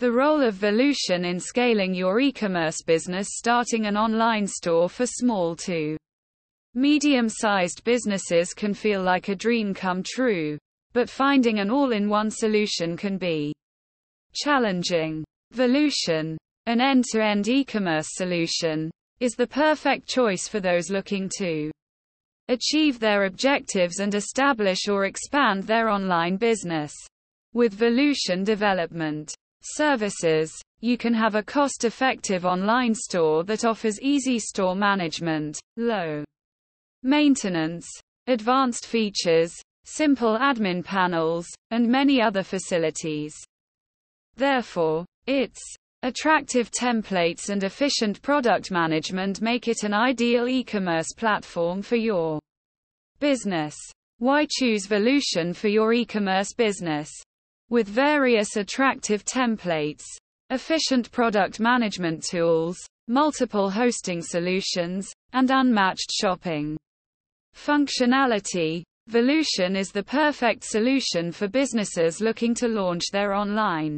The role of Volusion in scaling your e-commerce business starting an online store for small to medium-sized businesses can feel like a dream come true, but finding an all-in-one solution can be challenging. Volusion, an end-to-end e-commerce solution, is the perfect choice for those looking to achieve their objectives and establish or expand their online business. With Volusion Development Services, you can have a cost-effective online store that offers easy store management, low maintenance, advanced features, simple admin panels, and many other facilities. Therefore, its attractive templates and efficient product management make it an ideal e-commerce platform for your business. Why choose Volusion for your e-commerce business? With various attractive templates, efficient product management tools, multiple hosting solutions, and unmatched shopping functionality, Volusion is the perfect solution for businesses looking to launch their online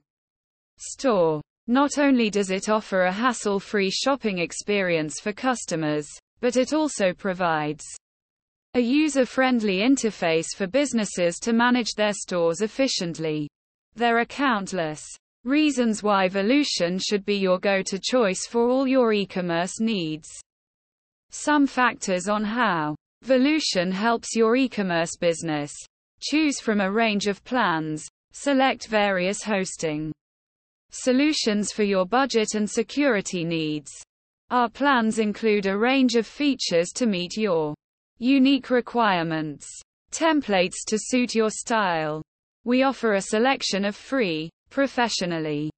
store. Not only does it offer a hassle-free shopping experience for customers, but it also provides a user-friendly interface for businesses to manage their stores efficiently. There are countless reasons why Volusion should be your go-to choice for all your e-commerce needs. Some factors on how Volusion helps your e-commerce business. Choose from a range of plans. Select various hosting solutions for your budget and security needs. Our plans include a range of features to meet your unique requirements, templates to suit your style, we offer a selection of free, professionally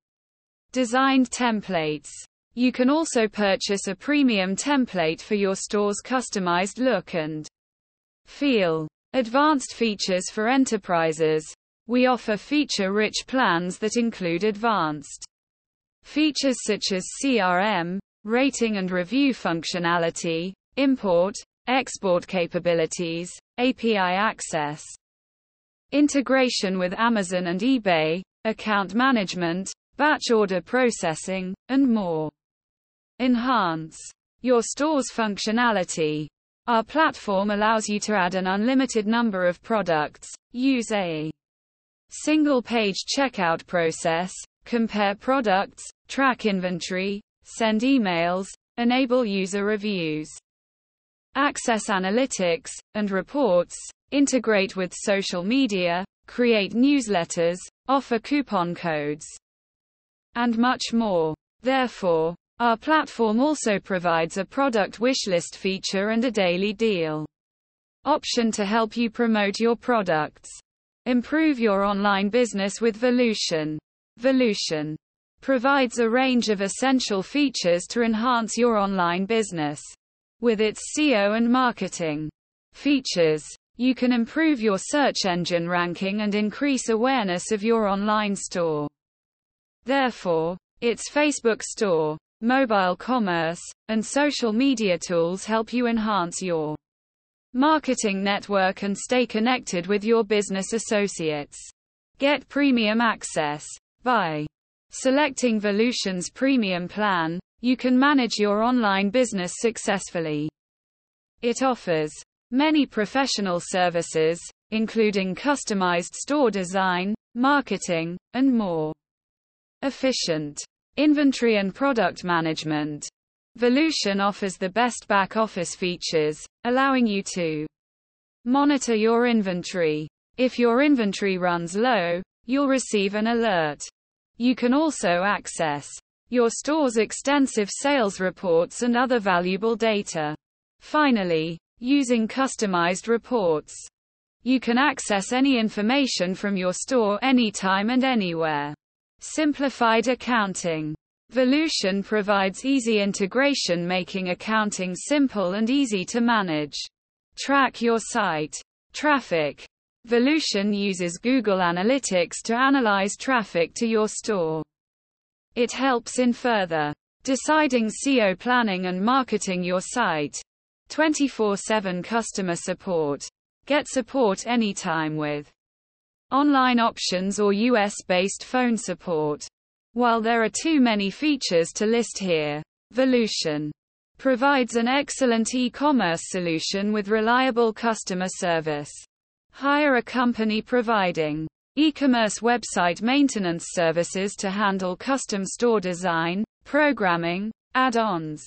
designed templates. You can also purchase a premium template for your store's customized look and feel. Advanced features for enterprises. We offer feature-rich plans that include advanced features such as CRM, rating and review functionality, import, export capabilities, API access, integration with Amazon and eBay, account management, batch order processing, and more. Enhance your store's functionality. Our platform allows you to add an unlimited number of products, use a single page checkout process, compare products, track inventory, send emails, enable user reviews, access analytics and reports, integrate with social media, create newsletters, offer coupon codes, and much more. Therefore, our platform also provides a product wishlist feature and a daily deal option to help you promote your products. Improve your online business with Volusion. Volusion provides a range of essential features to enhance your online business. With its SEO and marketing features, you can improve your search engine ranking and increase awareness of your online store. Therefore, its Facebook store, mobile commerce, and social media tools help you enhance your marketing network and stay connected with your business associates. Get premium access. By selecting Volusion's premium plan, you can manage your online business successfully. It offers Many professional services, including customized store design, marketing, and more. Efficient inventory and product management. Volusion offers the best back office features, allowing you to monitor your inventory. If your inventory runs low, you'll receive an alert. You can also access your store's extensive sales reports and other valuable data. Finally, Using customized reports, you can access any information from your store anytime and anywhere. Simplified accounting. Volusion provides easy integration making accounting simple and easy to manage. Track your site. Traffic. Volusion uses Google Analytics to analyze traffic to your store. It helps in further deciding SEO planning and marketing your site. 24-7 customer support. Get support anytime with online options or US-based phone support. While there are too many features to list here, Volusion provides an excellent e-commerce solution with reliable customer service. Hire a company providing e-commerce website maintenance services to handle custom store design, programming, add-ons,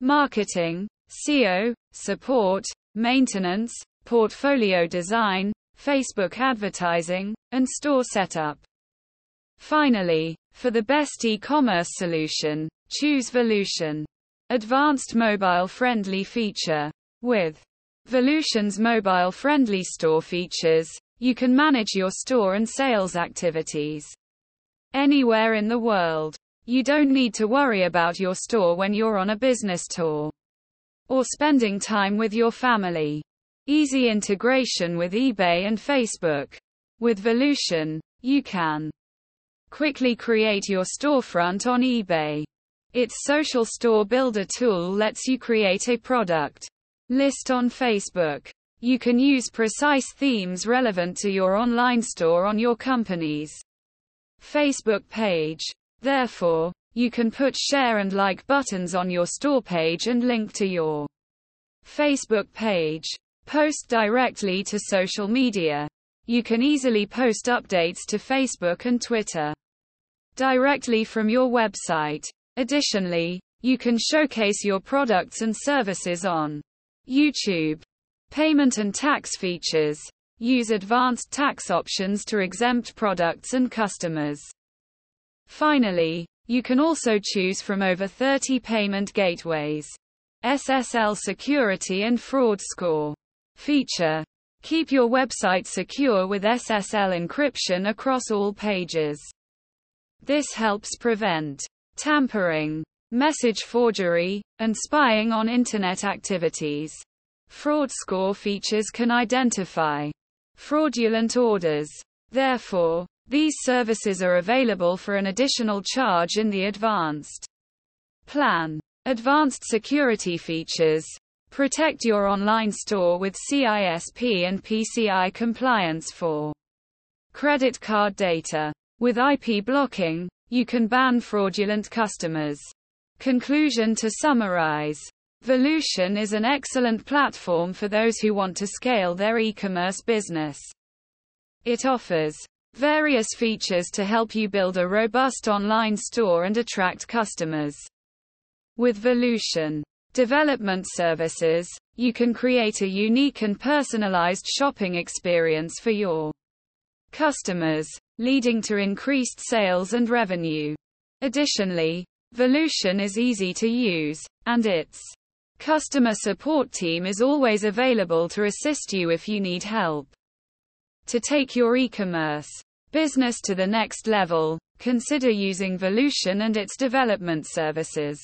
marketing, SEO, support, maintenance, portfolio design, Facebook advertising, and store setup. Finally, for the best e-commerce solution, choose Volusion. Advanced mobile-friendly feature. With Volusion's mobile-friendly store features, you can manage your store and sales activities anywhere in the world. You don't need to worry about your store when you're on a business tour or spending time with your family. Easy integration with eBay and Facebook. With Volusion, you can quickly create your storefront on eBay. Its social store builder tool lets you create a product list on Facebook. You can use precise themes relevant to your online store on your company's Facebook page. Therefore, you can put share and like buttons on your store page and link to your Facebook page. Post directly to social media. You can easily post updates to Facebook and Twitter directly from your website. Additionally, you can showcase your products and services on YouTube. Payment and tax features. Use advanced tax options to exempt products and customers. Finally, you can also choose from over 30 payment gateways. SSL security and fraud score. Feature. Keep your website secure with SSL encryption across all pages. This helps prevent tampering, message forgery, and spying on Internet activities. Fraud score features can identify fraudulent orders. Therefore, these services are available for an additional charge in the advanced plan. Advanced security features Protect your online store with CISP and PCI compliance for credit card data. With IP blocking, you can ban fraudulent customers. Conclusion To summarize, Volusion is an excellent platform for those who want to scale their e-commerce business. It offers various features to help you build a robust online store and attract customers. With Volusion, development services, you can create a unique and personalized shopping experience for your customers, leading to increased sales and revenue. Additionally, Volusion is easy to use, and its customer support team is always available to assist you if you need help. To take your e-commerce business to the next level, consider using Volusion and its development services.